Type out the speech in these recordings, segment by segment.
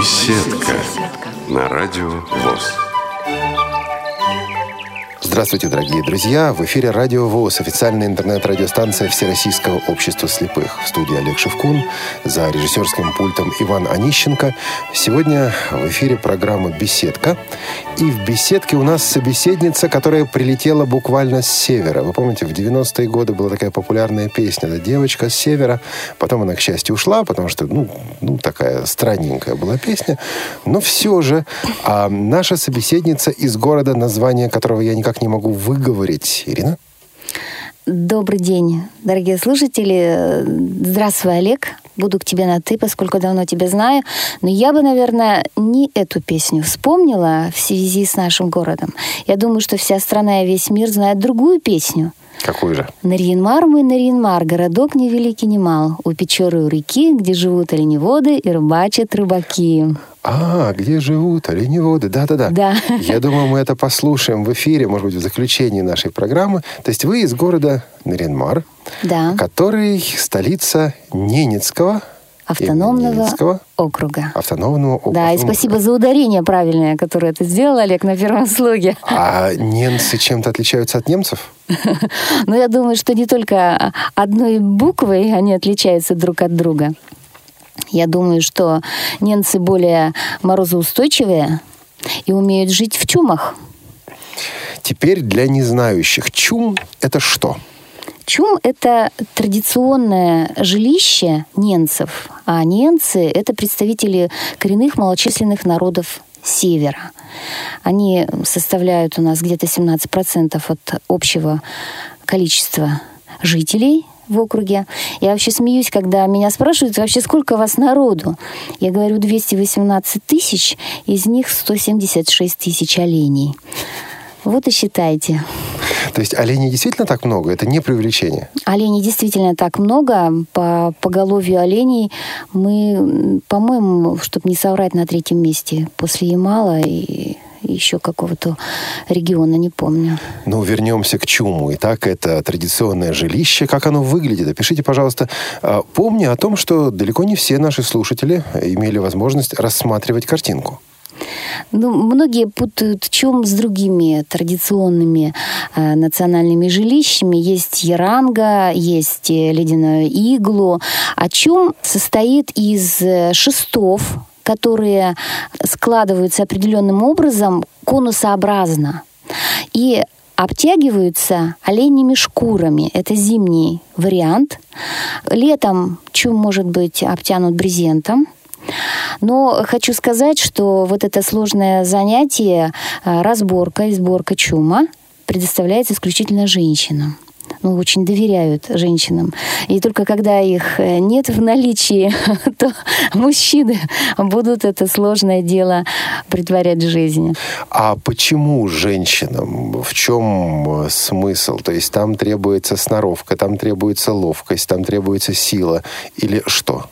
Беседка на радио ВОЗ. Здравствуйте, дорогие друзья! В эфире Радио ВОЗ, официальная интернет-радиостанция Всероссийского общества слепых. В студии Олег Шевкун, за режиссерским пультом Иван Онищенко. Сегодня в эфире программа «Беседка». И в «Беседке» у нас собеседница, которая прилетела буквально с севера. Вы помните, в 90-е годы была такая популярная песня «Да девочка с севера». Потом она, к счастью, ушла, потому что, ну, ну такая странненькая была песня. Но все же а наша собеседница из города, название которого я никак не могу выговорить. Ирина? Добрый день, дорогие слушатели. Здравствуй, Олег. Буду к тебе на «ты», поскольку давно тебя знаю. Но я бы, наверное, не эту песню вспомнила в связи с нашим городом. Я думаю, что вся страна и весь мир знают другую песню. Какую же? Нарьинмар мы, Нарьинмар, городок невеликий, немал. У Печоры у реки, где живут оленеводы и рыбачат рыбаки. А, где живут оленеводы? Да-да-да. Да. Я думаю, мы это послушаем в эфире, может быть, в заключении нашей программы. То есть вы из города Наринмар, Да. который столица Ненецкого Автономного округа. автономного округа. Да, и спасибо за ударение правильное, которое ты сделал, Олег, на первом слоге. А ненцы чем-то отличаются от немцев? Но я думаю, что не только одной буквой они отличаются друг от друга. Я думаю, что немцы более морозоустойчивые и умеют жить в чумах. Теперь для незнающих. Чум – это что? Чум — это традиционное жилище ненцев, а ненцы — это представители коренных малочисленных народов Севера. Они составляют у нас где-то 17% от общего количества жителей в округе. Я вообще смеюсь, когда меня спрашивают, вообще сколько вас народу? Я говорю, 218 тысяч, из них 176 тысяч оленей. Вот и считайте. То есть оленей действительно так много? Это не преувеличение? Оленей действительно так много. По поголовью оленей мы, по-моему, чтобы не соврать, на третьем месте после Ямала и еще какого-то региона, не помню. Ну, вернемся к чуму. Итак, это традиционное жилище. Как оно выглядит? Опишите, пожалуйста. А, Помня о том, что далеко не все наши слушатели имели возможность рассматривать картинку. Ну, многие путают чум с другими традиционными э, национальными жилищами. Есть яранга, есть э, ледяное иглу. А чум состоит из э, шестов, которые складываются определенным образом конусообразно. И обтягиваются оленьими шкурами. Это зимний вариант. Летом чум может быть обтянут брезентом. Но хочу сказать, что вот это сложное занятие, э, разборка и сборка чума, предоставляется исключительно женщинам ну, очень доверяют женщинам. И только когда их э, нет в наличии, то мужчины будут это сложное дело притворять в жизни. А почему женщинам? В чем э, смысл? То есть там требуется сноровка, там требуется ловкость, там требуется сила или что?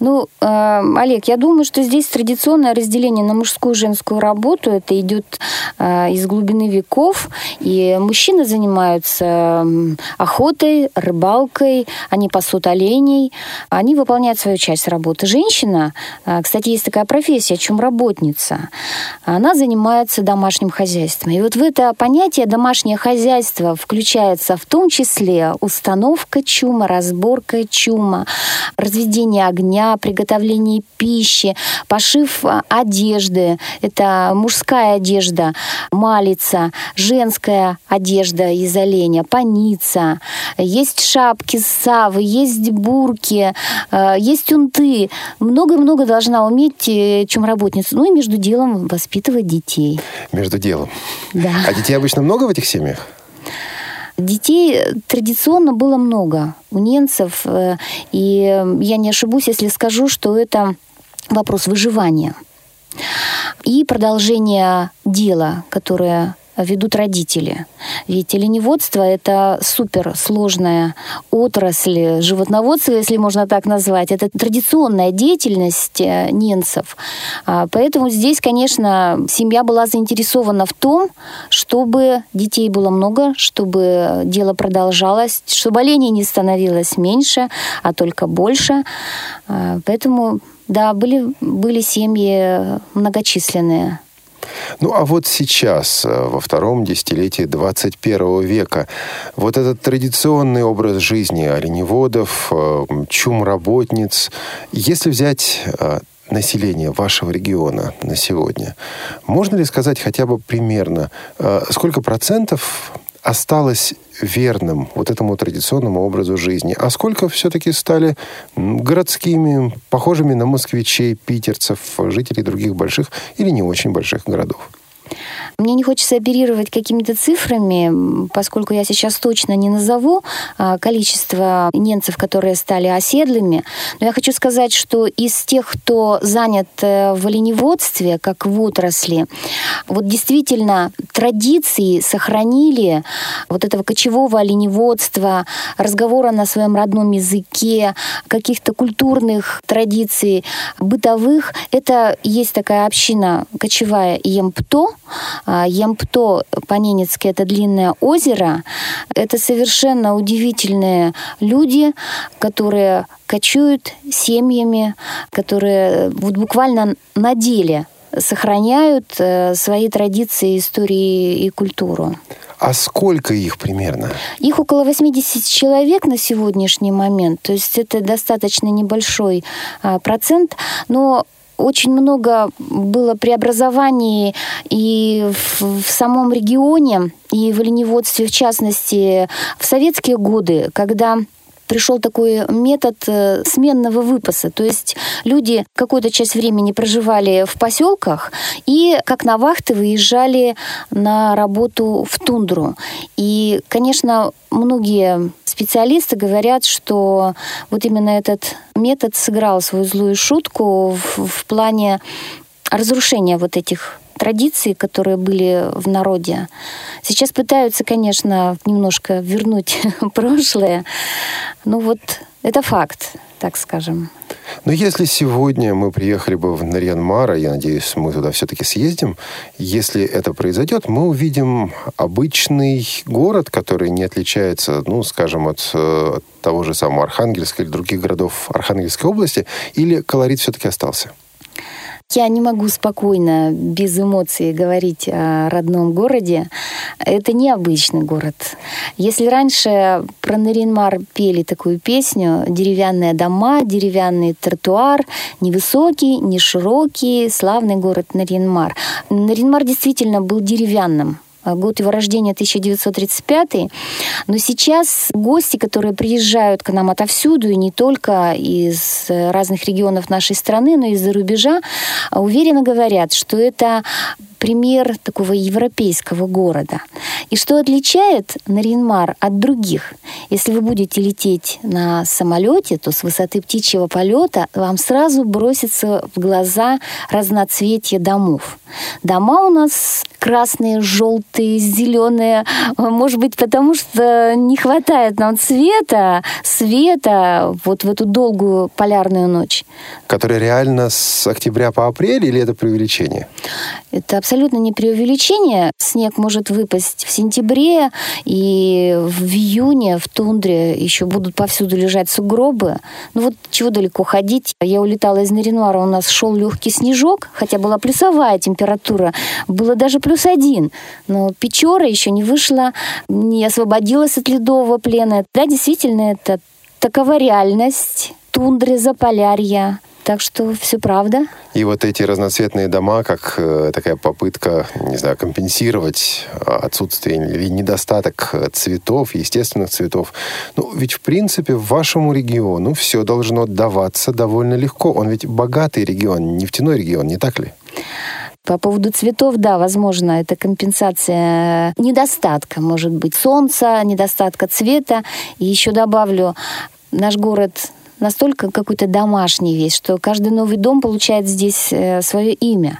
Ну, э, Олег, я думаю, что здесь традиционное разделение на мужскую и женскую работу. Это идет э, из глубины веков. И мужчины занимаются охотой, рыбалкой, они пасут оленей, они выполняют свою часть работы. Женщина, э, кстати, есть такая профессия, чем работница, она занимается домашним хозяйством. И вот в это понятие домашнее хозяйство включается в том числе установка чума, разборка чума, разведение огня, приготовление пищи, пошив а, одежды. Это мужская одежда, малица, женская одежда из оленя, паница. Есть шапки, савы, есть бурки, э, есть унты. Много-много должна уметь э, чем работница. Ну и между делом воспитывать детей. Между делом. Да. А детей обычно много в этих семьях? Детей традиционно было много у ненцев, э, и я не ошибусь, если скажу, что это вопрос выживания и продолжение дела, которое ведут родители. Ведь оленеводство – это суперсложная отрасль животноводства, если можно так назвать. Это традиционная деятельность э, ненцев. А, поэтому здесь, конечно, семья была заинтересована в том, чтобы детей было много, чтобы дело продолжалось, чтобы оленей не становилось меньше, а только больше. Поэтому, да, были, были семьи многочисленные. Ну а вот сейчас, э, во втором десятилетии 21 века, вот этот традиционный образ жизни оленеводов, э, чум-работниц, если взять э, население вашего региона на сегодня, можно ли сказать хотя бы примерно, сколько процентов осталось верным вот этому традиционному образу жизни, а сколько все-таки стали городскими, похожими на москвичей, питерцев, жителей других больших или не очень больших городов? Мне не хочется оперировать какими-то цифрами, поскольку я сейчас точно не назову а, количество немцев, которые стали оседлыми. Но я хочу сказать, что из тех, кто занят э, в оленеводстве, как в отрасли, вот действительно традиции сохранили вот этого кочевого оленеводства, разговора на своем родном языке, каких-то культурных традиций, бытовых. Это есть такая община кочевая Емпто, Ямпто по-ненецки это длинное озеро. Это совершенно удивительные люди, которые кочуют семьями, которые вот буквально на деле сохраняют э, свои традиции, истории и культуру. А сколько их примерно? Их около 80 человек на сегодняшний момент. То есть это достаточно небольшой а, процент. Но очень много было преобразований и в, в самом регионе, и в оленеводстве в частности в советские годы, когда пришел такой метод э, сменного выпаса. То есть люди какую-то часть времени проживали в поселках и как на вахты выезжали на работу в тундру. И, конечно, многие специалисты говорят, что вот именно этот метод сыграл свою злую шутку в, в плане разрушения вот этих традиций, которые были в народе. Сейчас пытаются, конечно, немножко вернуть прошлое. Ну вот это факт, так скажем. Но если сегодня мы приехали бы в Нарьян-Мара, я надеюсь, мы туда все-таки съездим, если это произойдет, мы увидим обычный город, который не отличается, ну, скажем, от, от того же самого Архангельска или других городов Архангельской области, или колорит все-таки остался? Я не могу спокойно, без эмоций говорить о родном городе. Это необычный город. Если раньше про Наринмар пели такую песню «Деревянные дома, деревянный тротуар, невысокий, не широкий, славный город Наринмар». Наринмар действительно был деревянным год его рождения 1935. Но сейчас гости, которые приезжают к нам отовсюду, и не только из разных регионов нашей страны, но и из-за рубежа, уверенно говорят, что это пример такого европейского города. И что отличает Наринмар от других? Если вы будете лететь на самолете, то с высоты птичьего полета вам сразу бросится в глаза разноцветие домов. Дома у нас красные, желтые, зеленые. Может быть, потому что не хватает нам цвета, света вот в эту долгую полярную ночь. Которая реально с октября по апрель или это преувеличение? Это абсолютно не преувеличение. Снег может выпасть в сентябре, и в июне в тундре еще будут повсюду лежать сугробы. Ну вот чего далеко ходить. Я улетала из Наринуара, у нас шел легкий снежок, хотя была плюсовая температура. Было даже плюс один. Но Печора еще не вышла, не освободилась от ледового плена. Да, действительно, это такова реальность тундры, заполярья. Так что все правда. И вот эти разноцветные дома, как э, такая попытка, не знаю, компенсировать э, отсутствие или недостаток цветов, естественных цветов. Ну, ведь в принципе вашему региону все должно даваться довольно легко. Он ведь богатый регион, нефтяной регион, не так ли? По поводу цветов, да, возможно, это компенсация недостатка, может быть, солнца, недостатка цвета. И еще добавлю, наш город настолько какой-то домашний весь, что каждый новый дом получает здесь э, свое имя.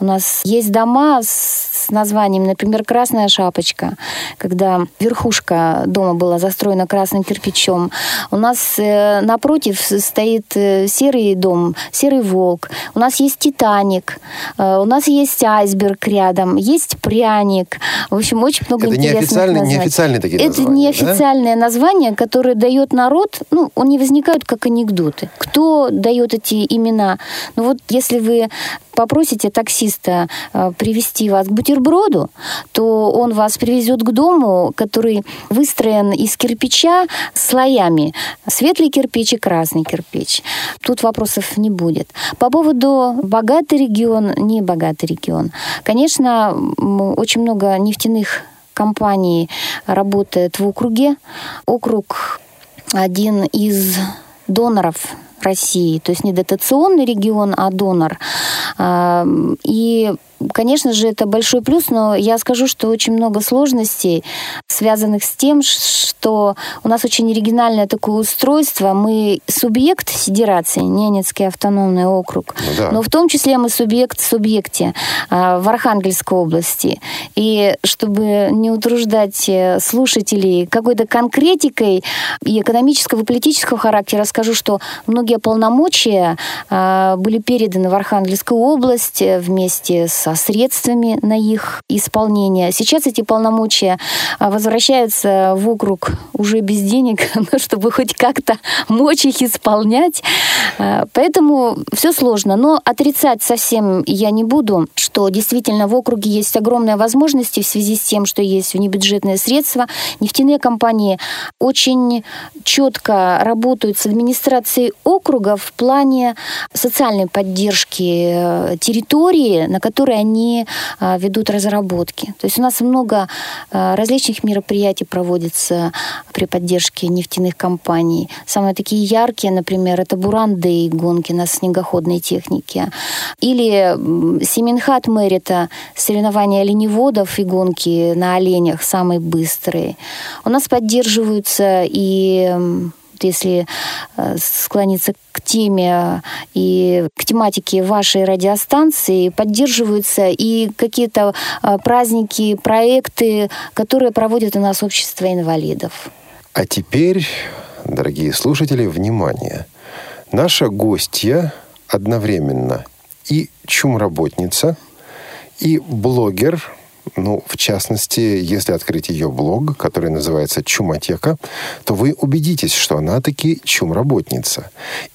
У нас есть дома с названием, например, «Красная шапочка», когда верхушка дома была застроена красным кирпичом. У нас э, напротив стоит э, серый дом, серый волк. У нас есть «Титаник», у нас есть айсберг рядом, есть пряник. В общем, очень много Это интересных неофициальные, неофициальные такие Это названия, неофициальное да? название, которое дает народ, ну, он не возникает как анекдоты. Кто дает эти имена? Ну вот если вы попросите таксиста э, привести вас к бутерброду, то он вас привезет к дому, который выстроен из кирпича слоями. Светлый кирпич и красный кирпич. Тут вопросов не будет. По поводу богатый регион, не богатый регион. Конечно, очень много нефтяных компаний работает в округе. Округ один из доноров России, то есть не дотационный регион, а донор. И Конечно же, это большой плюс, но я скажу, что очень много сложностей, связанных с тем, что у нас очень оригинальное такое устройство. Мы субъект федерации, Ненецкий автономный округ, ну, да. но в том числе мы субъект в субъекте а, в Архангельской области. И чтобы не утруждать э, слушателей какой-то конкретикой и экономического, и политического характера, скажу, что многие полномочия а, были переданы в Архангельскую область э, вместе с со средствами на их исполнение. Сейчас эти полномочия а, возвращаются в округ уже без денег, чтобы хоть как-то мочь их исполнять. А, поэтому все сложно. Но отрицать совсем я не буду, что действительно в округе есть огромные возможности в связи с тем, что есть внебюджетные средства. Нефтяные компании очень четко работают с администрацией округа в плане социальной поддержки э, территории, на которой они а, ведут разработки. То есть у нас много а, различных мероприятий проводится при поддержке нефтяных компаний. Самые такие яркие, например, это Буранды и гонки на снегоходной технике. Или Семенхат Мэрита, соревнования оленеводов и гонки на оленях самые быстрые. У нас поддерживаются и если э, склониться к теме и к тематике вашей радиостанции, поддерживаются и какие-то э, праздники, проекты, которые проводит у нас общество инвалидов. А теперь, дорогие слушатели, внимание. Наша гостья одновременно и чумработница, и блогер – ну, в частности, если открыть ее блог, который называется «Чуматека», то вы убедитесь, что она таки чумработница.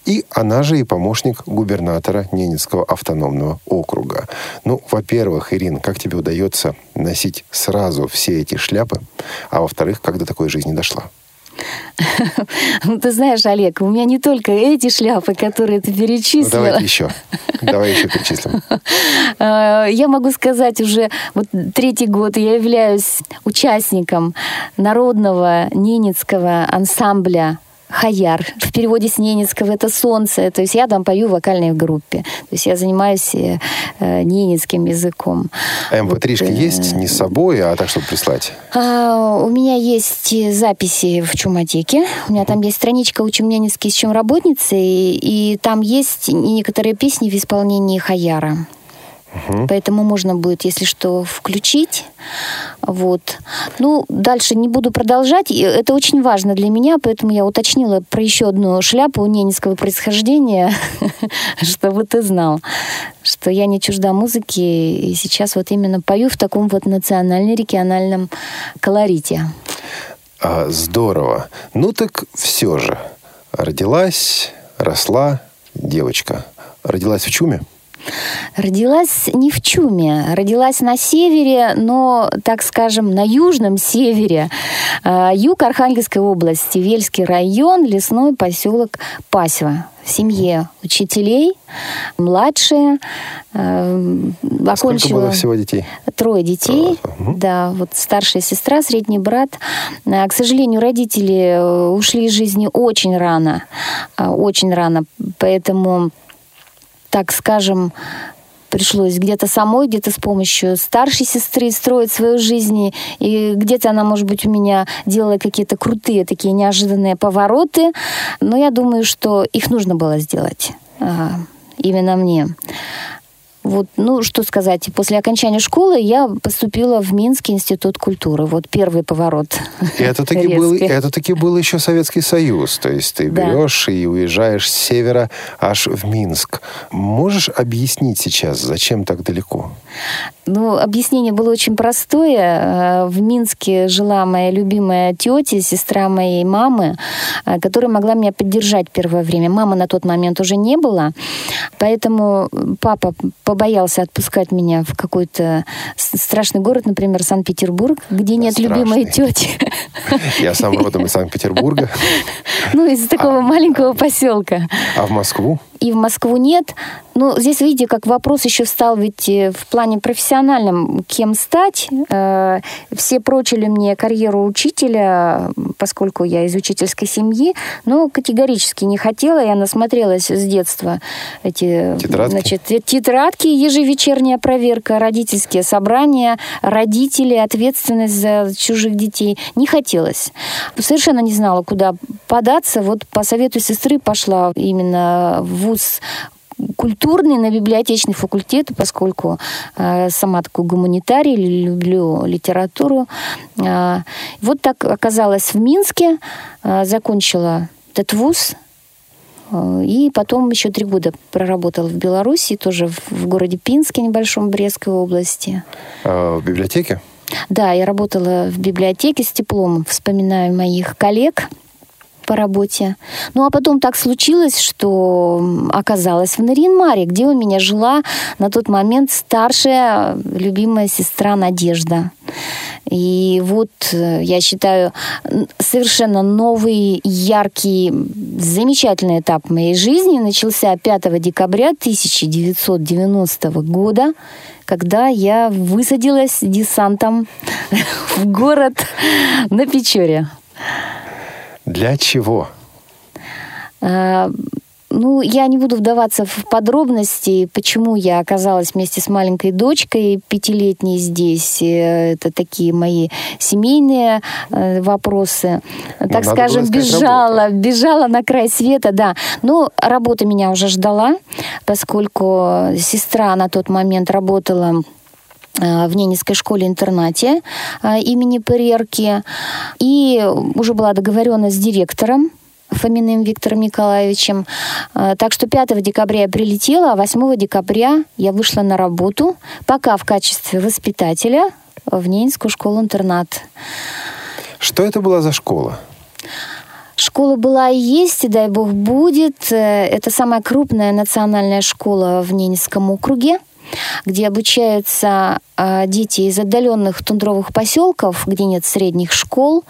И она же и помощник губернатора Ненецкого автономного округа. Ну, во-первых, Ирин, как тебе удается носить сразу все эти шляпы? А во-вторых, как до такой жизни дошла? Ну, ты знаешь, Олег, у меня не только эти шляпы, которые ты перечислил. Ну, давайте еще. Давай еще перечислим. А, я могу сказать уже, вот третий год я являюсь участником народного ненецкого ансамбля Хаяр. В переводе с ненецкого это солнце. То есть я там пою в вокальной группе. То есть я занимаюсь э, ненецким языком. А mp вот, э, есть не с собой, а так, чтобы прислать? А, у меня есть записи в Чуматеке. У меня там есть страничка «Учим ненецкий с чем работницы», и, и там есть некоторые песни в исполнении Хаяра. Угу. Поэтому можно будет, если что, включить. Вот. Ну, дальше не буду продолжать. Это очень важно для меня, поэтому я уточнила про еще одну шляпу ненецкого происхождения, чтобы ты знал, что я не чужда музыки, и сейчас вот именно пою в таком вот национально-региональном колорите. А, здорово. Ну так все же. Родилась, росла девочка. Родилась в Чуме? Родилась не в Чуме, родилась на севере, но, так скажем, на южном севере. А, юг Архангельской области, Вельский район, лесной поселок Пасева в семье учителей, младшие. Э, а Сколько было всего детей? Трое детей, угу. да, вот старшая сестра, средний брат. Э, к сожалению, родители э, ушли из жизни очень рано, очень рано, поэтому так скажем, пришлось где-то самой, где-то с помощью старшей сестры строить свою жизнь. И где-то она, может быть, у меня делала какие-то крутые такие неожиданные повороты. Но я думаю, что их нужно было сделать именно мне. Вот, ну, что сказать, после окончания школы я поступила в Минский институт культуры. Вот первый поворот. И это таки, был, это таки был еще Советский Союз. То есть ты да. берешь и уезжаешь с севера аж в Минск. Можешь объяснить сейчас, зачем так далеко? Ну, объяснение было очень простое. Э, в Минске жила моя любимая тетя, сестра моей мамы, э, которая могла меня поддержать первое время. Мамы на тот момент уже не было, поэтому папа побоялся отпускать меня в какой-то страшный город, например, Санкт-Петербург, где нет страшный. любимой тети. Я сам родом из Санкт-Петербурга. Ну, из такого маленького поселка. А в Москву? И в Москву нет. Ну, здесь, видите, как вопрос еще встал ведь э, в плане профессиональном, кем стать. Э, все прочили мне карьеру учителя, поскольку я из учительской семьи, но категорически не хотела. Я насмотрелась с детства эти тетрадки, значит, тетрадки ежевечерняя проверка, родительские собрания, родители, ответственность за чужих детей. Не хотелось. Совершенно не знала, куда податься. Вот по совету сестры пошла именно в вуз культурный на библиотечный факультет, поскольку э, сама такой гуманитарий, люблю литературу. Э, вот так оказалась в Минске, э, закончила этот вуз, э, и потом еще три года проработала в Беларуси, тоже в, в городе Пинске, небольшом Брестской области. А в библиотеке? Да, я работала в библиотеке с теплом, вспоминаю моих коллег – по работе. Ну, а потом так случилось, что оказалась в Наринмаре, где у меня жила на тот момент старшая любимая сестра Надежда. И вот, э, я считаю, совершенно новый, яркий, замечательный этап моей жизни начался 5 декабря 1990 года, когда я высадилась десантом в город на Печоре. Для чего? А, ну, я не буду вдаваться в подробности, почему я оказалась вместе с маленькой дочкой пятилетней здесь. Э, это такие мои семейные э, вопросы. Ну, так скажем, бежала, работу. бежала на край света, да. Но работа меня уже ждала, поскольку сестра на тот момент работала в Ненецкой школе-интернате э, имени Перерки. И уже была договоренность с директором Фоминым Виктором Николаевичем. Э, так что 5 декабря я прилетела, а 8 декабря я вышла на работу, пока в качестве воспитателя в Ненецкую школу-интернат. Что это была за школа? Школа была и есть, и дай бог будет. Это самая крупная национальная школа в Ненецком округе где обучаются а, дети из отдаленных тундровых поселков, где нет средних школ,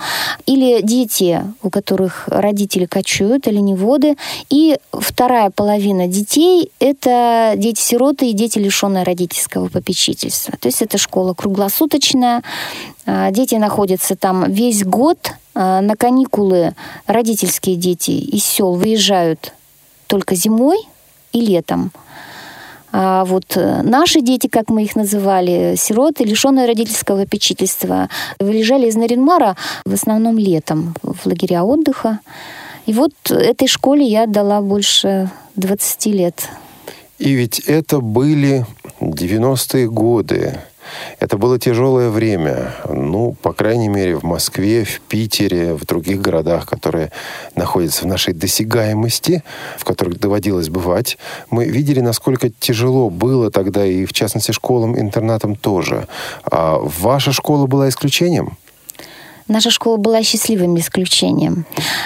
или дети, у которых родители кочуют, оленеводы. И вторая половина детей – это дети-сироты и дети, лишенные родительского попечительства. То есть это школа круглосуточная, а, дети находятся там весь год, а, на каникулы родительские дети из сел выезжают только зимой и летом. А вот э, наши дети, как мы их называли, сироты, лишенные родительского попечительства, выезжали из Наринмара в основном летом в лагеря отдыха. И вот этой школе я отдала больше 20 лет. И ведь это были 90-е годы. Это было тяжелое время. Ну, по крайней мере, в Москве, в Питере, в других городах, которые находятся в нашей досягаемости, в которых доводилось бывать, мы видели, насколько тяжело было тогда, и в частности школам, интернатам тоже. А ваша школа была исключением? Наша школа была счастливым исключением.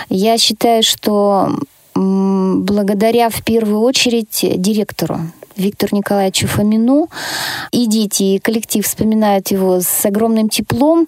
Я считаю, что благодаря в первую очередь директору. Виктору Николаевичу Фомину. И дети, и коллектив вспоминают его с огромным теплом,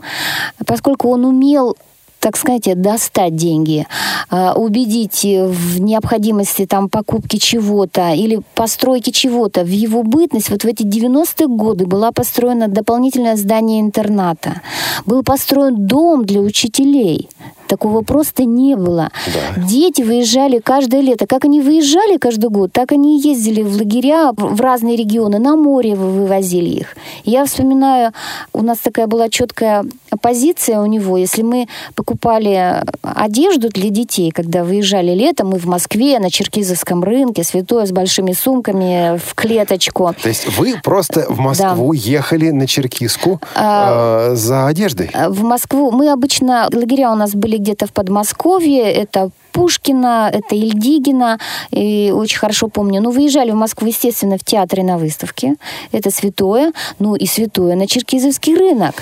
поскольку он умел так сказать, достать деньги, а, убедить в необходимости там покупки чего-то или постройки чего-то. В его бытность вот в эти 90-е годы была построена дополнительное здание интерната. Был построен дом для учителей Такого просто не было. Да. Дети выезжали каждое лето. Как они выезжали каждый год, так они ездили в лагеря в разные регионы, на море вывозили их. Я вспоминаю, у нас такая была четкая позиция у него. Если мы покупали одежду для детей, когда выезжали летом, мы в Москве на Черкизовском рынке, святое с большими сумками в клеточку. То есть вы просто в Москву да. ехали на Черкизку а, э, за одеждой? В Москву. Мы обычно, лагеря у нас были где-то в Подмосковье, это Пушкина, это Ильдигина, и очень хорошо помню. Ну, выезжали в Москву, естественно, в театре на выставке. Это святое. Ну, и святое на Черкизовский рынок.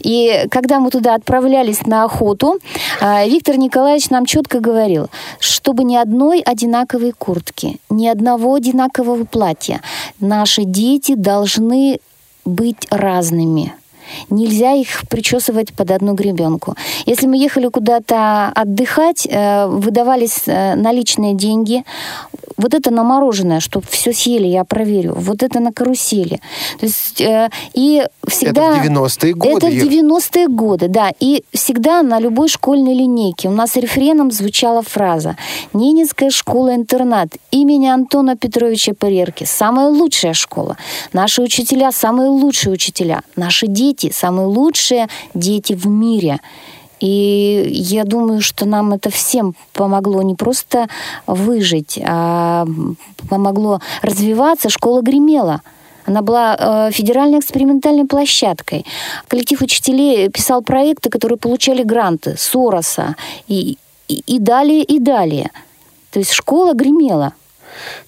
И когда мы туда отправлялись на охоту, а, Виктор Николаевич нам четко говорил, чтобы ни одной одинаковой куртки, ни одного одинакового платья. Наши дети должны быть разными. Нельзя их причесывать под одну гребенку. Если мы ехали куда-то отдыхать, э, выдавались э, наличные деньги. Вот это на мороженое, чтобы все съели, я проверю. Вот это на карусели. То есть, э, и всегда... Это в 90-е годы. Это в 90-е годы, да. И всегда на любой школьной линейке у нас рефреном звучала фраза «Ненецкая школа-интернат имени Антона Петровича Перерки. Самая лучшая школа. Наши учителя – самые лучшие учителя. Наши дети дети, самые лучшие дети в мире. И я думаю, что нам это всем помогло не просто выжить, а помогло развиваться. Школа гремела. Она была э, федеральной экспериментальной площадкой. Коллектив учителей писал проекты, которые получали гранты Сороса и, и, и далее, и далее. То есть школа гремела.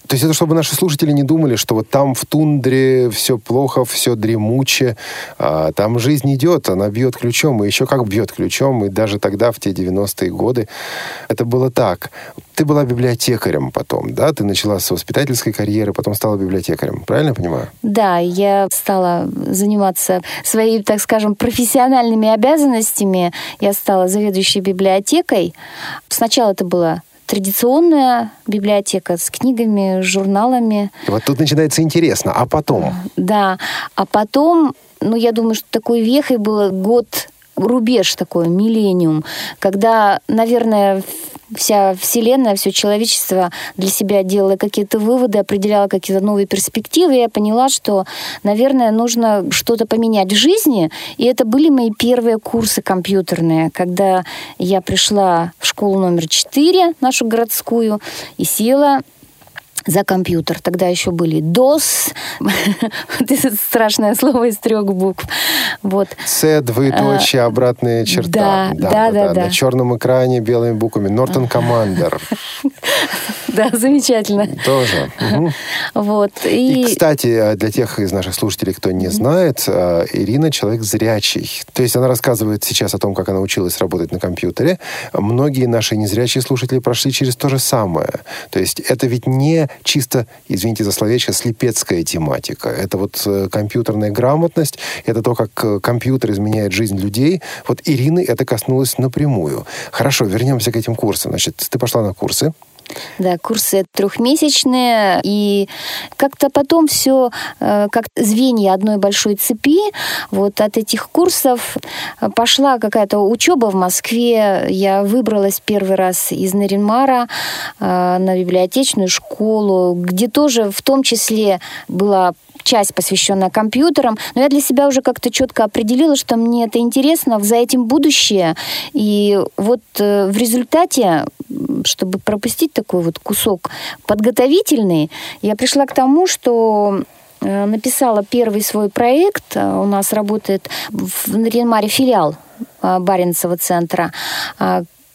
То есть это чтобы наши слушатели не думали, что вот там в тундре все плохо, все дремуче. А там жизнь идет, она бьет ключом, и еще как бьет ключом. И даже тогда, в те 90-е годы, это было так. Ты была библиотекарем потом, да? Ты начала с воспитательской карьеры, потом стала библиотекарем. Правильно я понимаю? Да, я стала заниматься своими, так скажем, профессиональными обязанностями. Я стала заведующей библиотекой. Сначала это было традиционная библиотека с книгами, журналами. И вот тут начинается интересно. А потом? Да. А потом, ну, я думаю, что такой вехой было год рубеж такой, миллениум, когда, наверное, вся Вселенная, все человечество для себя делало какие-то выводы, определяло какие-то новые перспективы. Я поняла, что, наверное, нужно что-то поменять в жизни. И это были мои первые курсы компьютерные, когда я пришла в школу номер 4, нашу городскую, и села за компьютер. Тогда еще были DOS, это страшное слово из трех букв. Вот. С, двоеточие, а, обратная черта. Да, да, да. На черном экране белыми буквами. Norton Commander. Да, замечательно. Тоже. Вот. И... кстати, для тех из наших слушателей, кто не знает, а, Ирина человек зрячий. То есть она рассказывает сейчас о том, как она училась работать на компьютере. Многие наши незрячие слушатели прошли через то же самое. То есть это ведь не чисто, извините за словечко, слепецкая тематика. Это вот э, компьютерная грамотность, это то, как э, компьютер изменяет жизнь людей. Вот Ирины это коснулось напрямую. Хорошо, вернемся к этим курсам. Значит, ты пошла на курсы. Да, курсы трехмесячные, и как-то потом все э, как звенья одной большой цепи. Вот от этих курсов пошла какая-то учеба в Москве. Я выбралась первый раз из Наринмара э, на библиотечную школу, где тоже в том числе была часть, посвященная компьютерам, но я для себя уже как-то четко определила, что мне это интересно, за этим будущее. И вот э, в результате, чтобы пропустить такой вот кусок подготовительный, я пришла к тому, что э, написала первый свой проект. У нас работает в Наринмаре филиал э, Баренцева центра,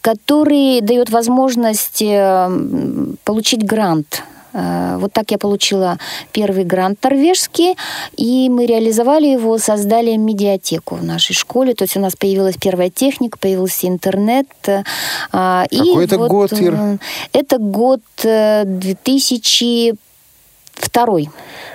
который дает возможность получить грант Э, вот так я получила первый грант норвежский, и мы реализовали его, создали медиатеку в нашей школе. То есть у нас появилась первая техника, появился интернет. Э, Какой это вот, год, Ир? Э, это год 2002.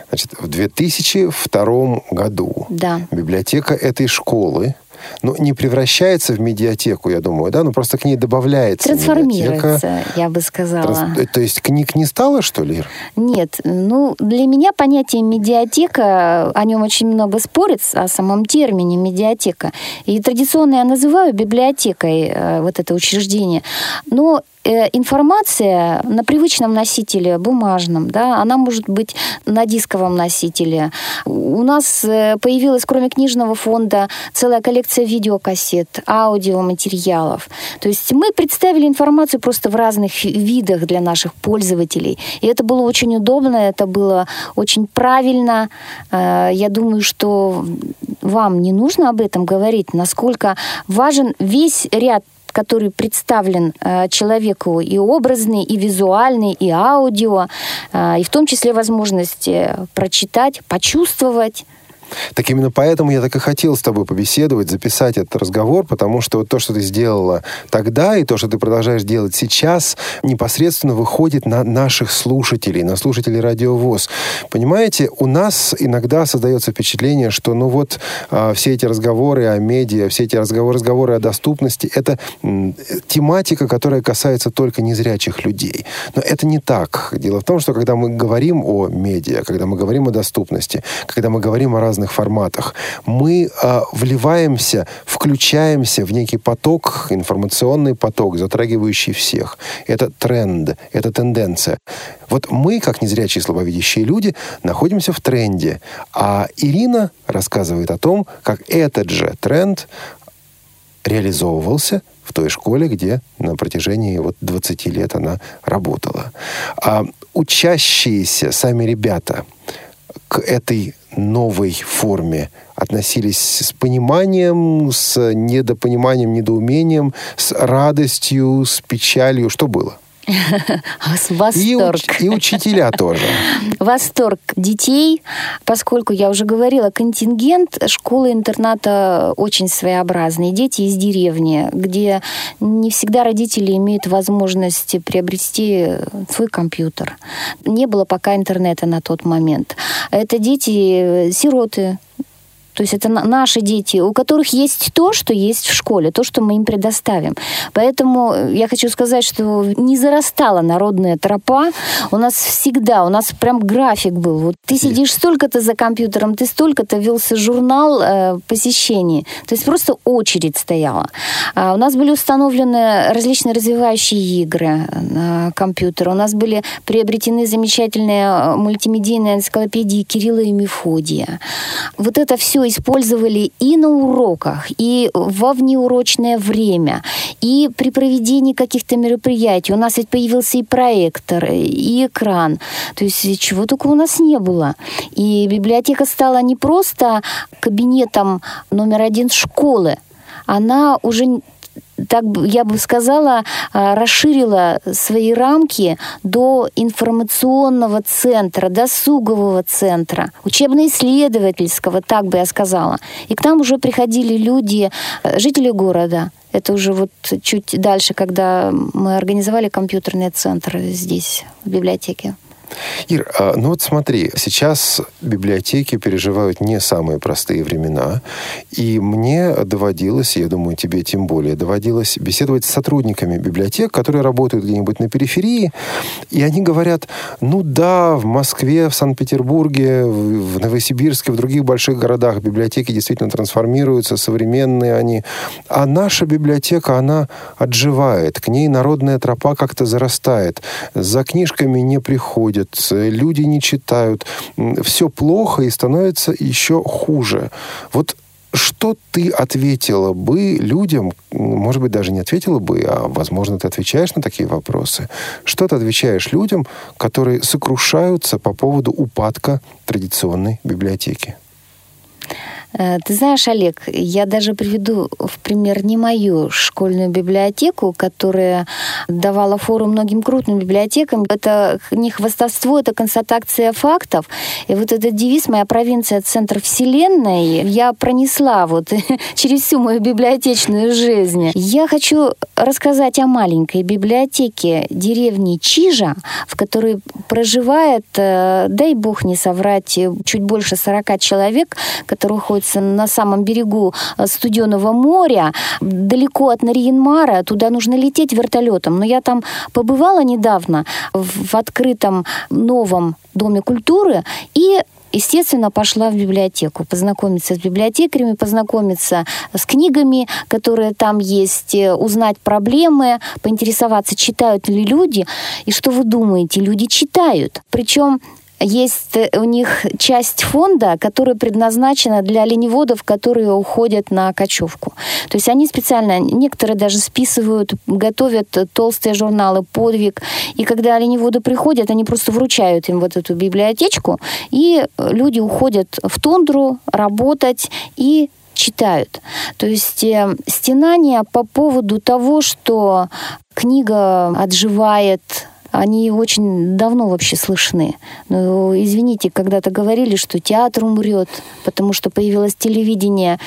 Значит, в 2002 году да. библиотека этой школы ну, не превращается в медиатеку, я думаю, да, но просто к ней добавляется Трансформируется, медиатека. я бы сказала. Транс... Э, то есть книг не стало, что ли? Нет, ну, для меня понятие медиатека, о нем очень много спорят, о самом термине медиатека. И традиционно я называю библиотекой э, вот это учреждение. Но информация на привычном носителе, бумажном, да, она может быть на дисковом носителе. У нас э, появилась, кроме книжного фонда, целая коллекция видеокассет, аудиоматериалов. То есть мы представили информацию просто в разных видах для наших пользователей. И это было очень удобно, это было очень правильно. Э, я думаю, что вам не нужно об этом говорить, насколько важен весь ряд который представлен э, человеку и образный, и визуальный, и аудио, э, и в том числе возможность прочитать, почувствовать так именно поэтому я так и хотел с тобой побеседовать, записать этот разговор, потому что вот то, что ты сделала тогда, и то, что ты продолжаешь делать сейчас, непосредственно выходит на наших слушателей, на слушателей радиовоз. Понимаете, у нас иногда создается впечатление, что ну вот э, все эти разговоры о медиа, все эти разговоры, разговоры о доступности, это м, тематика, которая касается только незрячих людей. Но это не так. Дело в том, что когда мы говорим о медиа, когда мы говорим о доступности, когда мы говорим о разных разных форматах. Мы э, вливаемся, включаемся в некий поток, информационный поток, затрагивающий всех. Это тренд, это тенденция. Вот мы, как незрячие слабовидящие люди, находимся в тренде. А Ирина рассказывает о том, как этот же тренд реализовывался в той школе, где на протяжении вот 20 лет она работала. А учащиеся сами ребята к этой новой форме относились с пониманием, с недопониманием, недоумением, с радостью, с печалью? Что было? Восторг. И, уч- и учителя тоже. Восторг детей, поскольку я уже говорила, контингент школы-интерната очень своеобразный. Дети из деревни, где не всегда родители имеют возможность приобрести свой компьютер. Не было пока интернета на тот момент. Это дети-сироты, то есть это наши дети, у которых есть то, что есть в школе, то, что мы им предоставим. Поэтому я хочу сказать, что не зарастала народная тропа. У нас всегда, у нас прям график был. Вот ты сидишь столько-то за компьютером, ты столько-то велся журнал э, посещений. То есть просто очередь стояла. А у нас были установлены различные развивающие игры на компьютер. У нас были приобретены замечательные э, мультимедийные энциклопедии Кирилла и Мефодия. Вот это все использовали и на уроках, и во внеурочное время, и при проведении каких-то мероприятий. У нас ведь появился и проектор, и экран. То есть чего только у нас не было. И библиотека стала не просто кабинетом номер один школы, она уже так я бы сказала, а, расширила свои рамки до информационного центра, досугового центра, учебно-исследовательского, так бы я сказала. И к нам уже приходили люди, э, жители города. Это уже вот чуть дальше, когда мы организовали компьютерный центр здесь, в библиотеке. Ир, а, ну вот смотри, сейчас библиотеки переживают не самые простые времена, и мне доводилось, я думаю, тебе тем более доводилось беседовать с сотрудниками библиотек, которые работают где-нибудь на периферии, и они говорят, ну да, в Москве, в Санкт-Петербурге, в Новосибирске, в других больших городах библиотеки действительно трансформируются, современные они, а наша библиотека, она отживает, к ней народная тропа как-то зарастает, за книжками не приходит, ходят, люди не читают, все плохо и становится еще хуже. Вот что ты ответила бы людям, может быть, даже не ответила бы, а, возможно, ты отвечаешь на такие вопросы. Что ты отвечаешь людям, которые сокрушаются по поводу упадка традиционной библиотеки? Э, ты знаешь, Олег, я даже приведу в пример не мою школьную библиотеку, которая давала фору многим крупным библиотекам. Это не хвастовство, это констатация фактов. И вот этот девиз «Моя провинция – центр вселенной» я пронесла вот через всю мою библиотечную жизнь. Я хочу рассказать о маленькой библиотеке деревни Чижа, в которой проживает, э, дай бог не соврать, чуть больше 40 человек, которые ходят находится на самом берегу э, Студенного моря, далеко от Нарьинмара, туда нужно лететь вертолетом. Но я там побывала недавно в открытом новом Доме культуры и естественно, пошла в библиотеку, познакомиться с библиотекарями, познакомиться с книгами, которые там есть, э, узнать проблемы, поинтересоваться, читают ли люди. И что вы думаете? Люди читают. Причем есть э, у них часть фонда, которая предназначена для оленеводов, которые уходят на кочевку. То есть они специально, некоторые даже списывают, готовят толстые журналы «Подвиг». И когда оленеводы приходят, они просто вручают им вот эту библиотечку, и люди уходят в тундру работать и читают. То есть э, стенания по поводу того, что книга отживает они очень давно вообще слышны. Но, извините, когда-то говорили, что театр умрет, потому что появилось телевидение.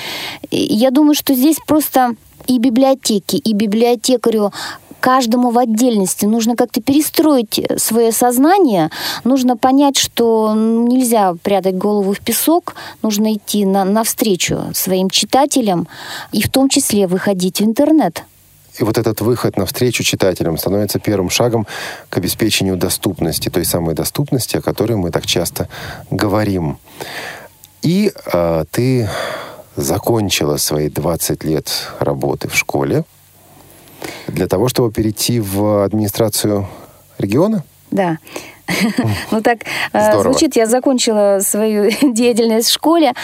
Я думаю, что здесь просто и библиотеки, и библиотекарю каждому в отдельности. Нужно как-то перестроить свое сознание, нужно понять, что нельзя прятать голову в песок, нужно идти на, навстречу своим читателям и в том числе выходить в интернет. И вот этот выход навстречу читателям становится первым шагом к обеспечению доступности, той самой доступности, о которой мы так часто говорим. И э, ты закончила свои 20 лет работы в школе для того, чтобы перейти в администрацию региона? Да. Ну так э, звучит, я закончила свою деятельность в школе,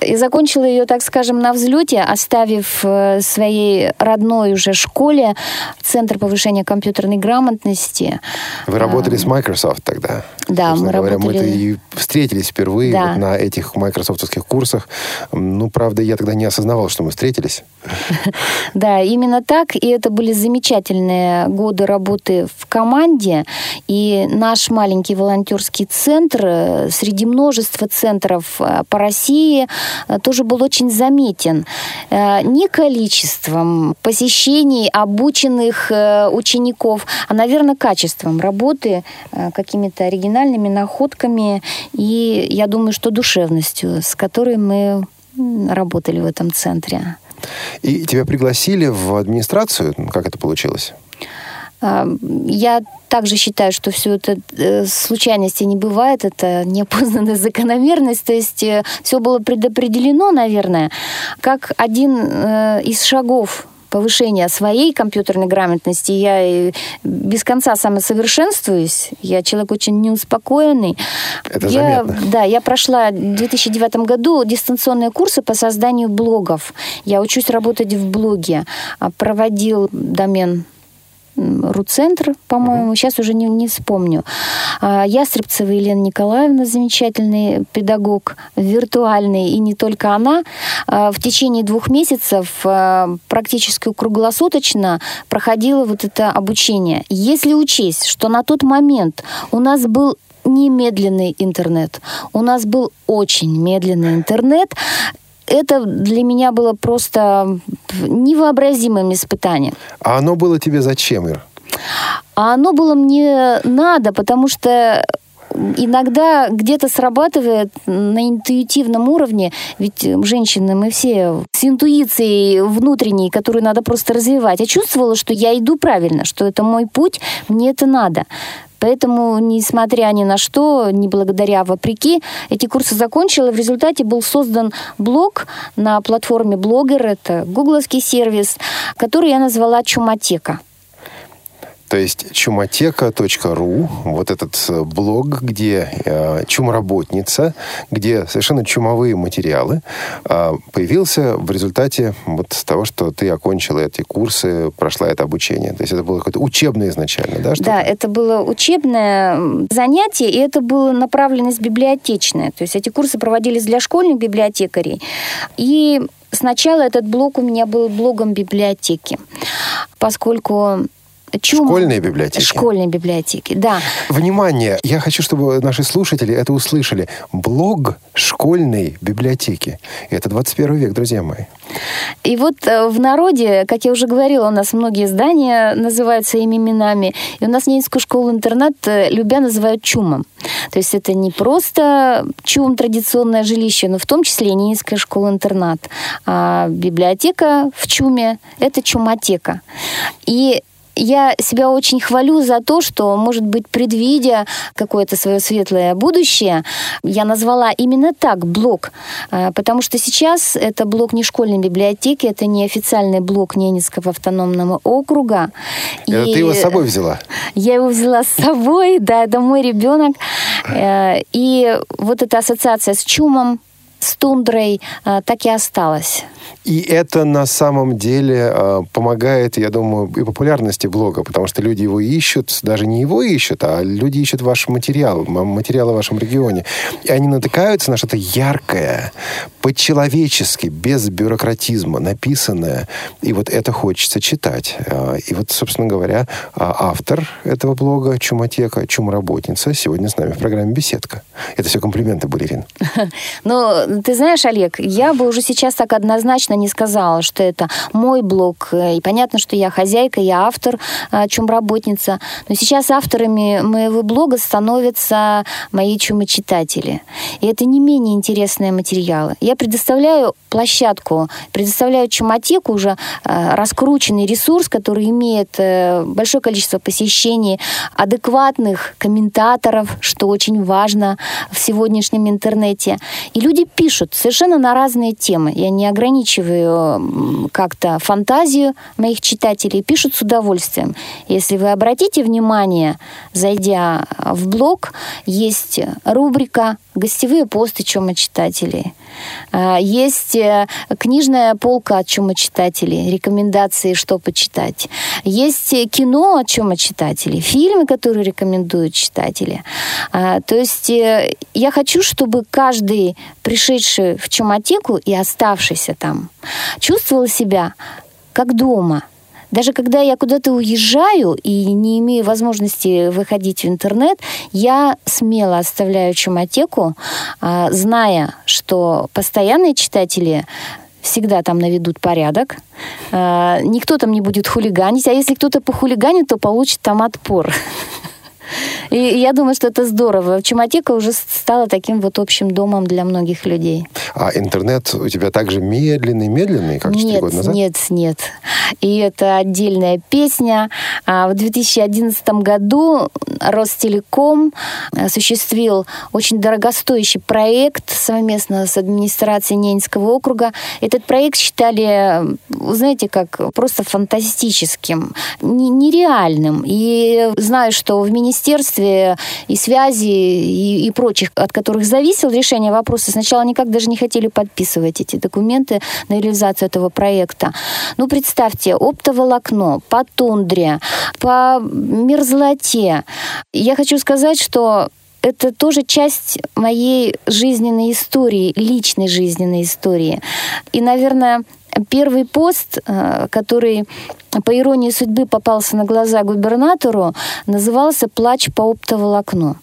и закончила ее, так скажем, на взлете, оставив э, своей родной уже школе Центр повышения компьютерной грамотности. Вы работали с Microsoft тогда? Да, мы говоря, работали... Мы-то и встретились впервые да. вот на этих майкрософтовских курсах. Ну, правда, я тогда не осознавал, что мы встретились. Да, именно так. И это были замечательные годы работы в команде. И наш маленький волонтерский центр э, среди множества центров э, по России тоже был очень заметен. Э, не количеством посещений обученных э, учеников, а, наверное, качеством работы, какими-то оригинальными находками и, я думаю, что душевностью, с которой мы работали в этом центре. И тебя пригласили в администрацию? Как это получилось? Я также считаю, что все это э, случайности не бывает, это неопознанная закономерность, то есть э, все было предопределено, наверное, как один э, из шагов повышения своей компьютерной грамотности. Я без конца самосовершенствуюсь. Я человек очень неуспокоенный. Это я, заметно. Да, я прошла в 2009 году дистанционные курсы по созданию блогов. Я учусь работать в блоге. Проводил домен Руцентр, по-моему, uh-huh. сейчас уже не, не вспомню. А, Ястребцева Елена Николаевна, замечательный педагог, виртуальный, и не только она. А, в течение двух месяцев а, практически круглосуточно проходило вот это обучение. Если учесть, что на тот момент у нас был немедленный интернет. У нас был очень медленный интернет это для меня было просто невообразимым испытанием. А оно было тебе зачем, Ир? А оно было мне надо, потому что иногда где-то срабатывает на интуитивном уровне, ведь женщины мы все с интуицией внутренней, которую надо просто развивать. Я чувствовала, что я иду правильно, что это мой путь, мне это надо. Поэтому, несмотря ни на что, не благодаря, вопреки, эти курсы закончила. В результате был создан блог на платформе Блогер, это гугловский сервис, который я назвала «Чуматека». То есть чумотека.ру, вот этот э, блог, где э, чумоработница, где совершенно чумовые материалы, э, появился в результате вот того, что ты окончила эти курсы, прошла это обучение. То есть это было какое-то учебное изначально, да? Да, это было учебное занятие, и это было направленность библиотечная. То есть эти курсы проводились для школьных библиотекарей. И Сначала этот блог у меня был блогом библиотеки, поскольку Чум... Школьные библиотеки. Школьные библиотеки, да. Внимание! Я хочу, чтобы наши слушатели это услышали. Блог школьной библиотеки. Это 21 век, друзья мои. И вот э, в народе, как я уже говорила, у нас многие здания называют своими именами. И у нас Ненецкую школу-интернат э, любя называют чумом. То есть это не просто чум, традиционное жилище, но в том числе и Ненецкая школа-интернат. А библиотека в чуме – это чуматека. И я себя очень хвалю за то, что, может быть, предвидя какое-то свое светлое будущее, я назвала именно так блок, а, потому что сейчас это блок не школьной библиотеки, это не официальный блок Ненецкого автономного округа. Это И ты его с собой взяла? Я его взяла с собой, да, это мой ребенок. Э, и вот эта ассоциация с чумом, с тундрой э, так и осталась. И это на самом деле э, помогает, я думаю, и популярности блога, потому что люди его ищут, даже не его ищут, а люди ищут ваш материал, материалы в вашем регионе. И они натыкаются на что-то яркое, по-человечески, без бюрократизма, написанное. И вот это хочется читать. Э, и вот, собственно говоря, а, автор этого блога «Чумотека», «Чумработница» сегодня с нами в программе «Беседка». Это все комплименты были, Ирин. Ну, ты знаешь, Олег, я бы уже сейчас так однозначно не сказала, что это мой блог. И понятно, что я хозяйка, я автор, а, чумработница. Но сейчас авторами моего блога становятся мои чумочитатели. И это не менее интересные материалы. Я предоставляю площадку, предоставляю чумотеку уже а, раскрученный ресурс, который имеет э, большое количество посещений, адекватных комментаторов, что очень важно в сегодняшнем интернете. И люди пишут совершенно на разные темы. Я не ограничиваю как-то фантазию моих читателей, пишут с удовольствием. Если вы обратите внимание, зайдя в блог, есть рубрика «Гостевые посты читателей». А, есть э, книжная полка от читателей, рекомендации, что почитать. Есть кино от читателей, фильмы, которые рекомендуют читатели. А, то есть э, я хочу, чтобы каждый пришедший в чумотеку и оставшийся там чувствовал себя как дома – даже когда я куда-то уезжаю и не имею возможности выходить в интернет, я смело оставляю чумотеку, а, зная, что постоянные читатели всегда там наведут порядок, а, никто там не будет хулиганить, а если кто-то похулиганит, то получит там отпор. И я думаю, что это здорово. Чумотека уже стала таким вот общим домом для многих людей. А интернет у тебя также медленный-медленный, как 4 нет, года назад? Нет, нет. И это отдельная песня. А в 2011 году Ростелеком осуществил очень дорогостоящий проект совместно с администрацией Ненецкого округа. Этот проект считали, знаете, как просто фантастическим, нереальным. И знаю, что в министерстве министерстве и связи и, и прочих, от которых зависело решение вопроса, сначала никак даже не хотели подписывать эти документы на реализацию этого проекта. Ну, представьте, оптоволокно по тундре, по мерзлоте. Я хочу сказать, что это тоже часть моей жизненной истории, личной жизненной истории. И, наверное, первый пост, э, который по иронии судьбы попался на глаза губернатору, назывался «Плач по оптоволокну».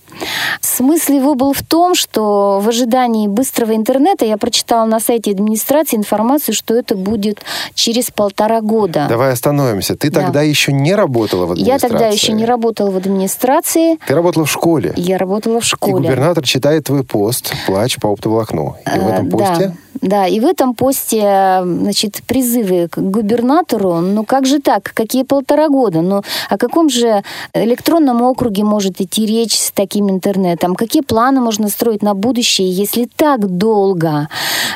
Смысл его был в том, что в ожидании быстрого интернета я прочитала на сайте администрации информацию, что это будет через полтора года. Давай остановимся. Ты да. тогда еще не работала в администрации? Я тогда еще не работала в администрации. Ты работала в школе? Я работала в школе. И губернатор читает твой пост «Плач по оптоволокну». И в этом э, посте... Да. Да, и в этом посте, значит, призывы к губернатору, ну как же так, какие полтора года? Ну о каком же электронном округе может идти речь с таким интернетом? Какие планы можно строить на будущее, если так долго?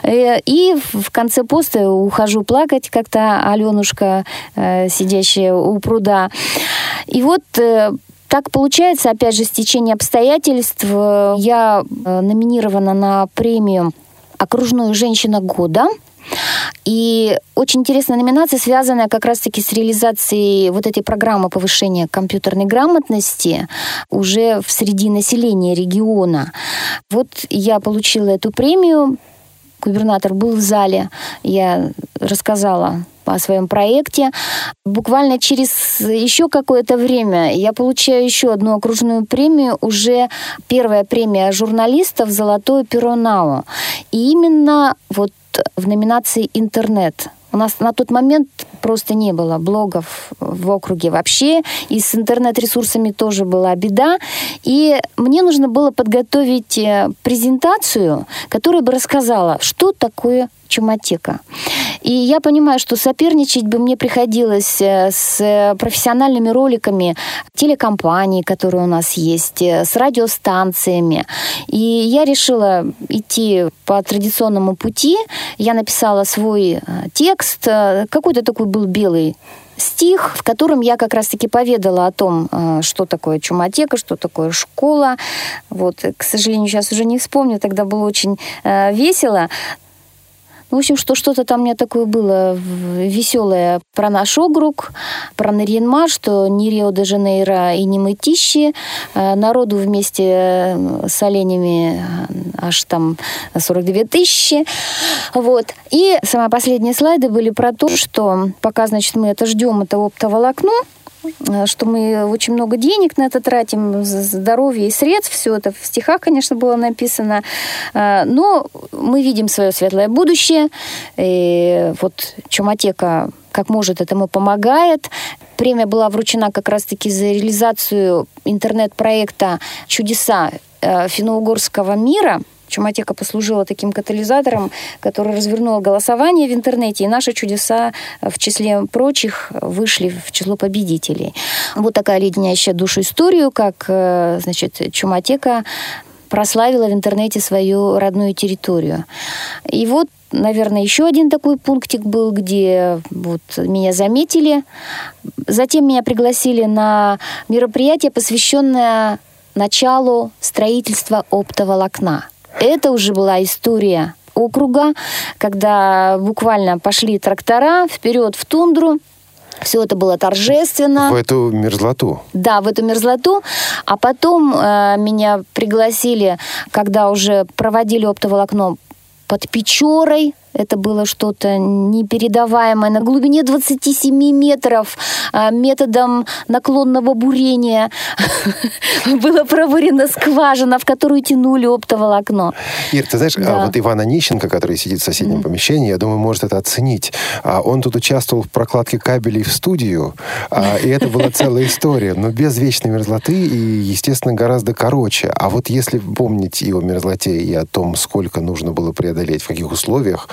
Э, и в конце поста ухожу плакать, как-то Аленушка, э, сидящая у пруда. И вот э, так получается, опять же, стечение обстоятельств. Я номинирована на премию окружную «Женщина года». И очень интересная номинация, связанная как раз-таки с реализацией вот этой программы повышения компьютерной грамотности уже в среди населения региона. Вот я получила эту премию, губернатор был в зале, я рассказала о своем проекте. Буквально через еще какое-то время я получаю еще одну окружную премию, уже первая премия журналистов «Золотое перо НАО». И именно вот в номинации «Интернет». У нас на тот момент просто не было блогов в округе вообще, и с интернет-ресурсами тоже была беда. И мне нужно было подготовить э, презентацию, которая бы рассказала, что такое чумотека. И я понимаю, что соперничать бы мне приходилось э, с профессиональными роликами телекомпаний, которые у нас есть, э, с радиостанциями. И я решила идти по традиционному пути. Я написала свой э, текст, какой-то такой был белый стих, в котором я как раз-таки поведала о том, что такое чумотека, что такое школа. Вот, к сожалению, сейчас уже не вспомню, тогда было очень весело. В общем, что что-то там у меня такое было веселое про наш округ, про Нарьинма, что не Рио-де-Жанейро и не Мытищи. Э, народу вместе э, с оленями э, аж там 42 тысячи. Вот. И самые последние слайды были про то, что пока, значит, мы это ждем, это оптоволокно, что мы очень много денег на это тратим, здоровье и средств, все это в стихах, конечно, было написано, э, но мы видим свое светлое будущее, и вот Чуматека как может этому помогает. Премия была вручена как раз-таки за реализацию интернет-проекта «Чудеса э, финно-угорского мира», Чуматека послужила таким катализатором, который развернул голосование в интернете, и наши чудеса в числе прочих вышли в число победителей. Вот такая леденящая душу историю, как э, значит, Чуматека прославила в интернете свою родную территорию. И вот наверное, еще один такой пунктик был, где вот меня заметили. Затем меня пригласили на мероприятие, посвященное началу строительства оптоволокна. Это уже была история округа, когда буквально пошли трактора вперед в тундру, все это было торжественно. В эту мерзлоту. Да, в эту мерзлоту. А потом э, меня пригласили, когда уже проводили оптоволокно под Печорой, это было что-то непередаваемое. На глубине 27 метров а, методом наклонного бурения была пробурена скважина, в которую тянули оптоволокно. Ир, ты знаешь, а да. вот Иван Онищенко, который сидит в соседнем mm-hmm. помещении, я думаю, может это оценить. А Он тут участвовал в прокладке кабелей в студию, и это была целая история, но без вечной мерзлоты и, естественно, гораздо короче. А вот если помнить и о мерзлоте, и о том, сколько нужно было преодолеть, в каких условиях,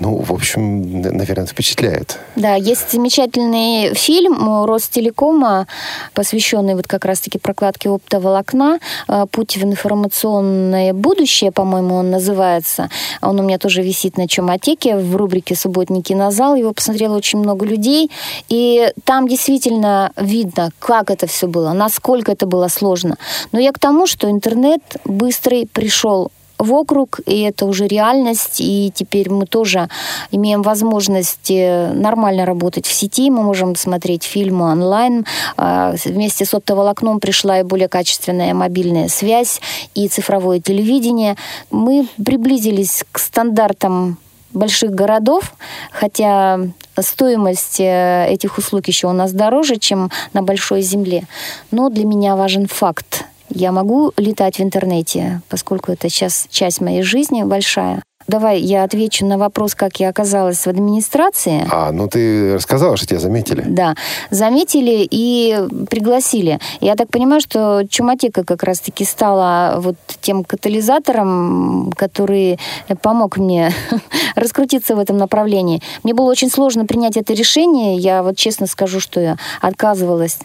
ну, в общем, наверное, впечатляет. Да, есть замечательный фильм Ростелекома, посвященный вот как раз-таки прокладке оптоволокна э, «Путь в информационное будущее», по-моему, он называется. Он у меня тоже висит на Чуматеке в рубрике «Субботний кинозал». Его посмотрело очень много людей. И там действительно видно, как это все было, насколько это было сложно. Но я к тому, что интернет быстрый пришел в округ, и это уже реальность, и теперь мы тоже имеем возможность э, нормально работать в сети, мы можем смотреть фильмы онлайн, а, вместе с оптоволокном пришла и более качественная мобильная связь, и цифровое телевидение. Мы приблизились к стандартам больших городов, хотя стоимость э, этих услуг еще у нас дороже, чем на большой земле. Но для меня важен факт я могу летать в интернете, поскольку это сейчас часть моей жизни большая. Давай я отвечу на вопрос, как я оказалась в администрации. А, ну ты рассказала, что тебя заметили. Да, заметили и пригласили. Я так понимаю, что Чуматека как раз-таки стала вот тем катализатором, который помог мне раскрутиться в этом направлении. Мне было очень сложно принять это решение. Я вот честно скажу, что я отказывалась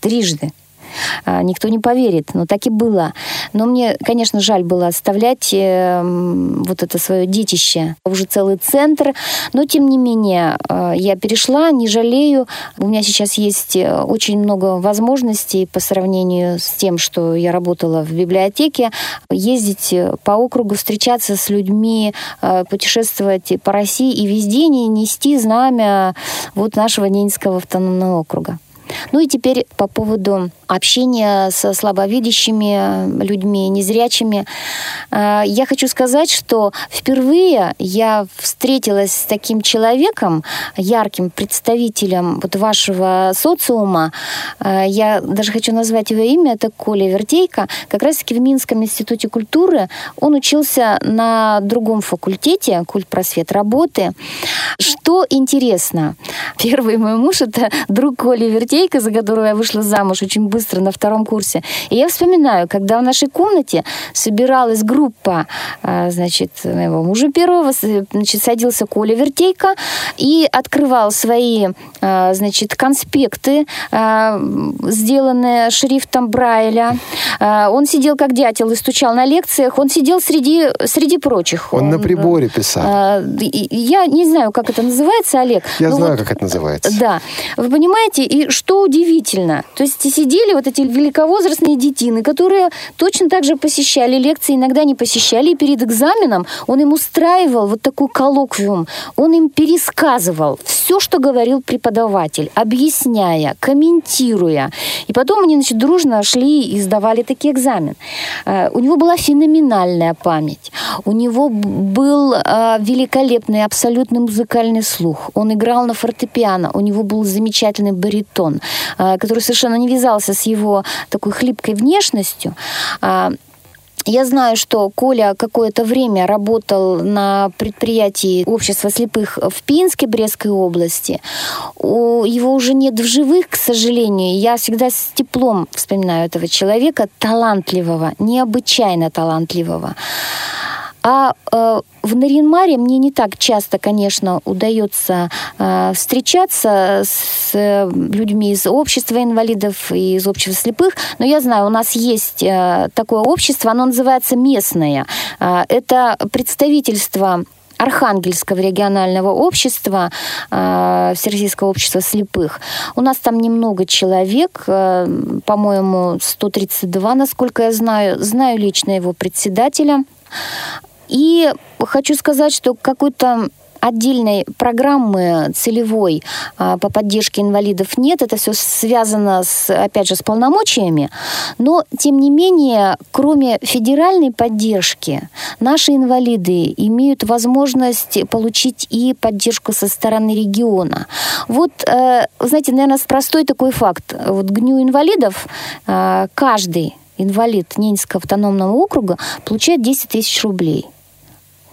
трижды. А, никто не поверит, но так и было. Но мне, конечно, жаль было оставлять э, вот это свое детище, уже целый центр, но тем не менее э, я перешла, не жалею. У меня сейчас есть э, очень много возможностей по сравнению с тем, что я работала в библиотеке, ездить по округу, встречаться с людьми, путешествовать по России и везде не нести знамя вот нашего Ненецкого автономного округа. Ну и теперь по поводу общение со слабовидящими людьми, незрячими. А, я хочу сказать, что впервые я встретилась с таким человеком, ярким представителем вот вашего социума. А, я даже хочу назвать его имя, это Коля Вертейко. Как раз-таки в Минском институте культуры он учился на другом факультете, культ просвет работы. Что интересно, первый мой муж это друг Коли Вертейко, за которого я вышла замуж очень быстро на втором курсе. И я вспоминаю, когда в нашей комнате собиралась группа, а, значит, моего мужа первого, значит, садился Коля Вертейко и открывал свои, а, значит, конспекты, а, сделанные шрифтом Брайля. Он сидел как дятел и стучал на лекциях. Он сидел среди, среди прочих. Он, он на приборе писал. Я не знаю, как это называется, Олег. Я знаю, вот, как это называется. Да. Вы понимаете, и что удивительно, то есть сидели вот эти великовозрастные детины, которые точно так же посещали лекции, иногда не посещали, и перед экзаменом он им устраивал вот такой коллоквиум, он им пересказывал все, что говорил преподаватель, объясняя, комментируя. И потом они, значит, дружно шли и сдавали такие экзамен. Э, у него была феноменальная память. У него был э, великолепный, абсолютно музыкальный слух. Он играл на фортепиано. У него был замечательный баритон, э, который совершенно не вязался с его такой хлипкой внешностью. Я знаю, что Коля какое-то время работал на предприятии общества слепых в Пинске, Брестской области. Его уже нет в живых, к сожалению. Я всегда с теплом вспоминаю этого человека, талантливого, необычайно талантливого. А э, в Наринмаре мне не так часто, конечно, удается э, встречаться с э, людьми из общества инвалидов и из общества слепых, но я знаю, у нас есть э, такое общество, оно называется местное. Э, это представительство Архангельского регионального общества, э, Всероссийского общества слепых. У нас там немного человек, э, по-моему, 132, насколько я знаю. Знаю лично его председателя. И хочу сказать, что какой-то отдельной программы целевой а, по поддержке инвалидов нет. Это все связано, с, опять же, с полномочиями. Но, тем не менее, кроме федеральной поддержки, наши инвалиды имеют возможность получить и поддержку со стороны региона. Вот, э, знаете, наверное, простой такой факт. Вот гню инвалидов э, каждый инвалид Ненецкого автономного округа получает 10 тысяч рублей.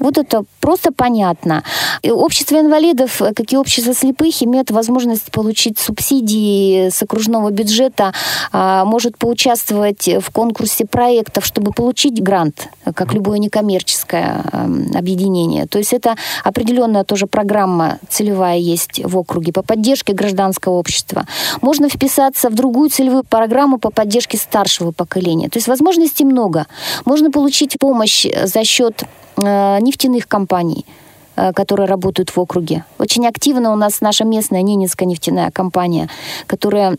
Вот это просто понятно. Общество инвалидов, э, как и общество слепых, имеет возможность получить субсидии с окружного бюджета, а, может поучаствовать в конкурсе проектов, чтобы получить грант, как любое некоммерческое эм, объединение. То есть это определенная тоже программа целевая есть в округе по поддержке гражданского общества. Можно вписаться в другую целевую программу по поддержке старшего поколения. То есть возможностей много. Можно получить помощь за счет Э, нефтяных компаний э, которые работают в округе. Очень активно у нас наша местная Ненецкая нефтяная компания, которая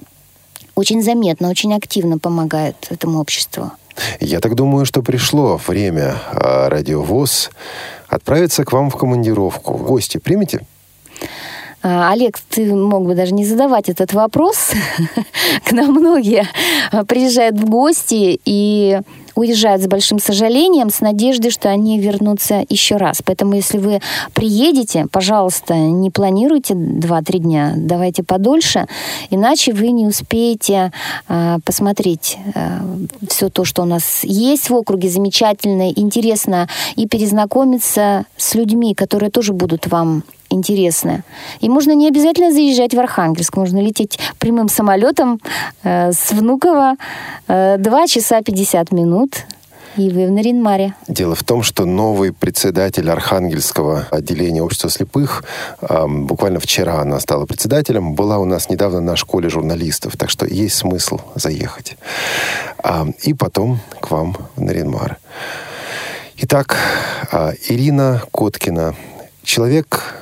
очень заметно, очень активно помогает этому обществу. Я так думаю, что пришло время э, радиовоз отправиться к вам в командировку. В гости примете? Олег, ты мог бы даже не задавать этот вопрос. К нам многие приезжают в гости, и уезжают с большим сожалением, с надеждой, что они вернутся еще раз. Поэтому, если вы приедете, пожалуйста, не планируйте 2-3 дня, давайте подольше, иначе вы не успеете э, посмотреть э, все то, что у нас есть в округе, замечательно, интересно, и перезнакомиться с людьми, которые тоже будут вам интересное. И можно не обязательно заезжать в Архангельск, можно лететь прямым самолетом э, с Внуково э, 2 часа 50 минут. И вы в Наринмаре. Дело в том, что новый председатель Архангельского отделения общества слепых, э, буквально вчера она стала председателем, была у нас недавно на школе журналистов, так что есть смысл заехать. Э, и потом к вам в Наринмар. Итак, э, Ирина Коткина, человек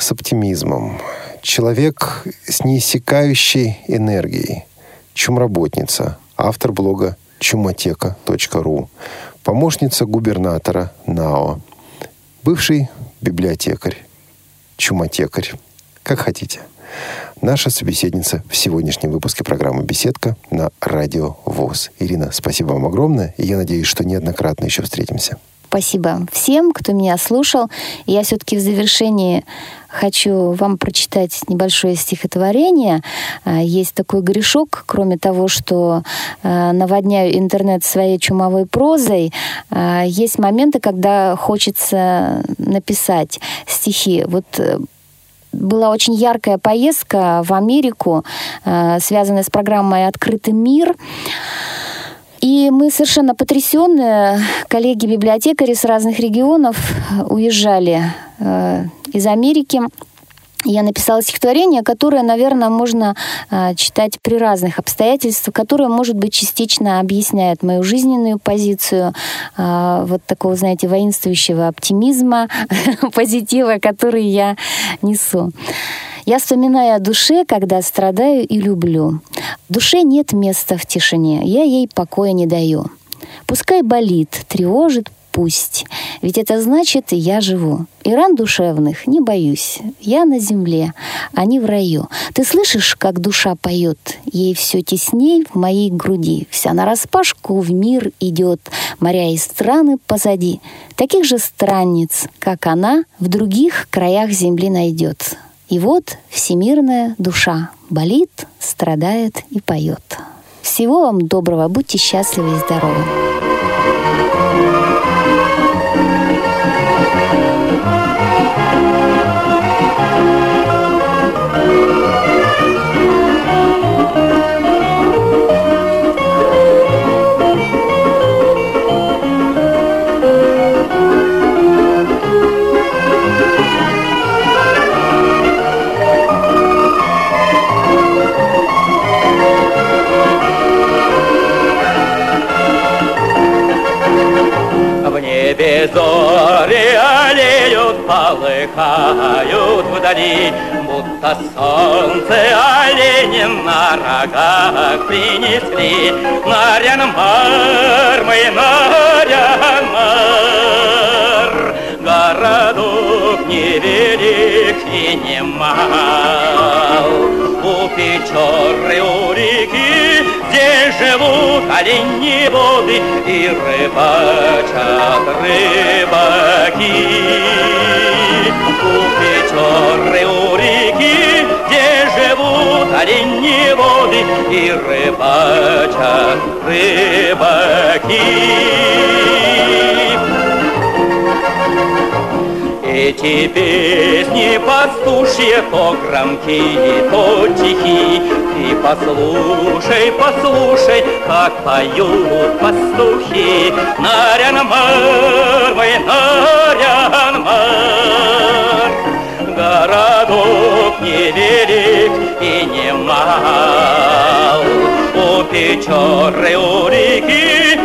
с оптимизмом, человек с неиссякающей энергией, чумработница, автор блога чумотека.ру, помощница губернатора НАО, бывший библиотекарь, чумотекарь, как хотите. наша собеседница в сегодняшнем выпуске программы «Беседка» на Радио ВОЗ. Ирина, спасибо вам огромное, и я надеюсь, что неоднократно еще встретимся. Спасибо всем, кто меня слушал. Я все-таки в завершении хочу вам прочитать небольшое стихотворение. А, есть такой грешок, кроме того, что а, наводняю интернет своей чумовой прозой, а, есть моменты, когда хочется написать стихи. Вот э, была очень яркая поездка в Америку, связанная с программой «Открытый мир». И мы совершенно потрясенные, коллеги-библиотекари с разных регионов уезжали э, из Америки. Я написала стихотворение, которое, наверное, можно э, читать при разных обстоятельствах, которое, может быть, частично объясняет мою жизненную позицию, э, вот такого, знаете, воинствующего оптимизма, позитива, который я несу. Я вспоминаю о душе, когда страдаю и люблю. Душе нет места в тишине, я ей покоя не даю. Пускай болит, тревожит, пусть. Ведь это значит, я живу. И ран душевных не боюсь. Я на земле, они в раю. Ты слышишь, как душа поет? Ей все тесней в моей груди. Вся на распашку в мир идет. Моря и страны позади. Таких же странниц, как она, в других краях земли найдет. И вот всемирная душа болит, страдает и поет. Всего вам доброго, будьте счастливы и здоровы. Зори олеют, полыхают вдали, Будто солнце оленем на рогах принесли. Нарянмар, мы Нарянмар, Городок невелик и не мал. У Печоры, у реки Здесь живут олени воды и рыбачат рыбаки. Печоры, у реки, где живут олени воды и рыбачат рыбаки. Эти песни пастушьи то громкие, то тихие. Ты послушай, послушай, как поют пастухи. Нарянмар, мой Нарянмар. Городок невелик и не мал. У Печоры, у реки,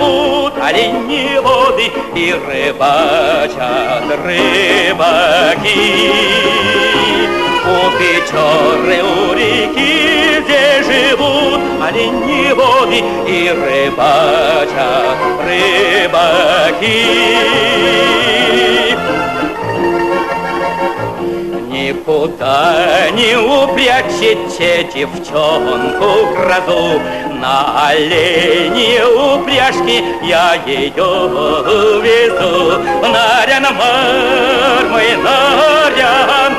где живут олени воды и рыбачат рыбаки. У Печоры, у реки, где живут олени воды и рыбачат рыбаки. Никуда не упрячете девчонку грозу, На олене упряжки я ее везу. Нарянмар, мой Нарянмар,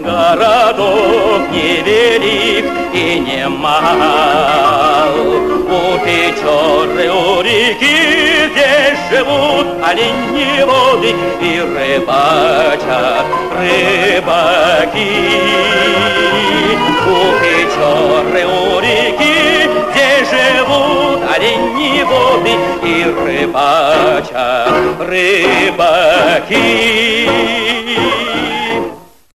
Городок невелик и не мал. Печоры, у реки здесь живут олени воды и рыбачат рыбаки. У Печоры, у реки здесь живут олени воды и рыбачат рыбаки.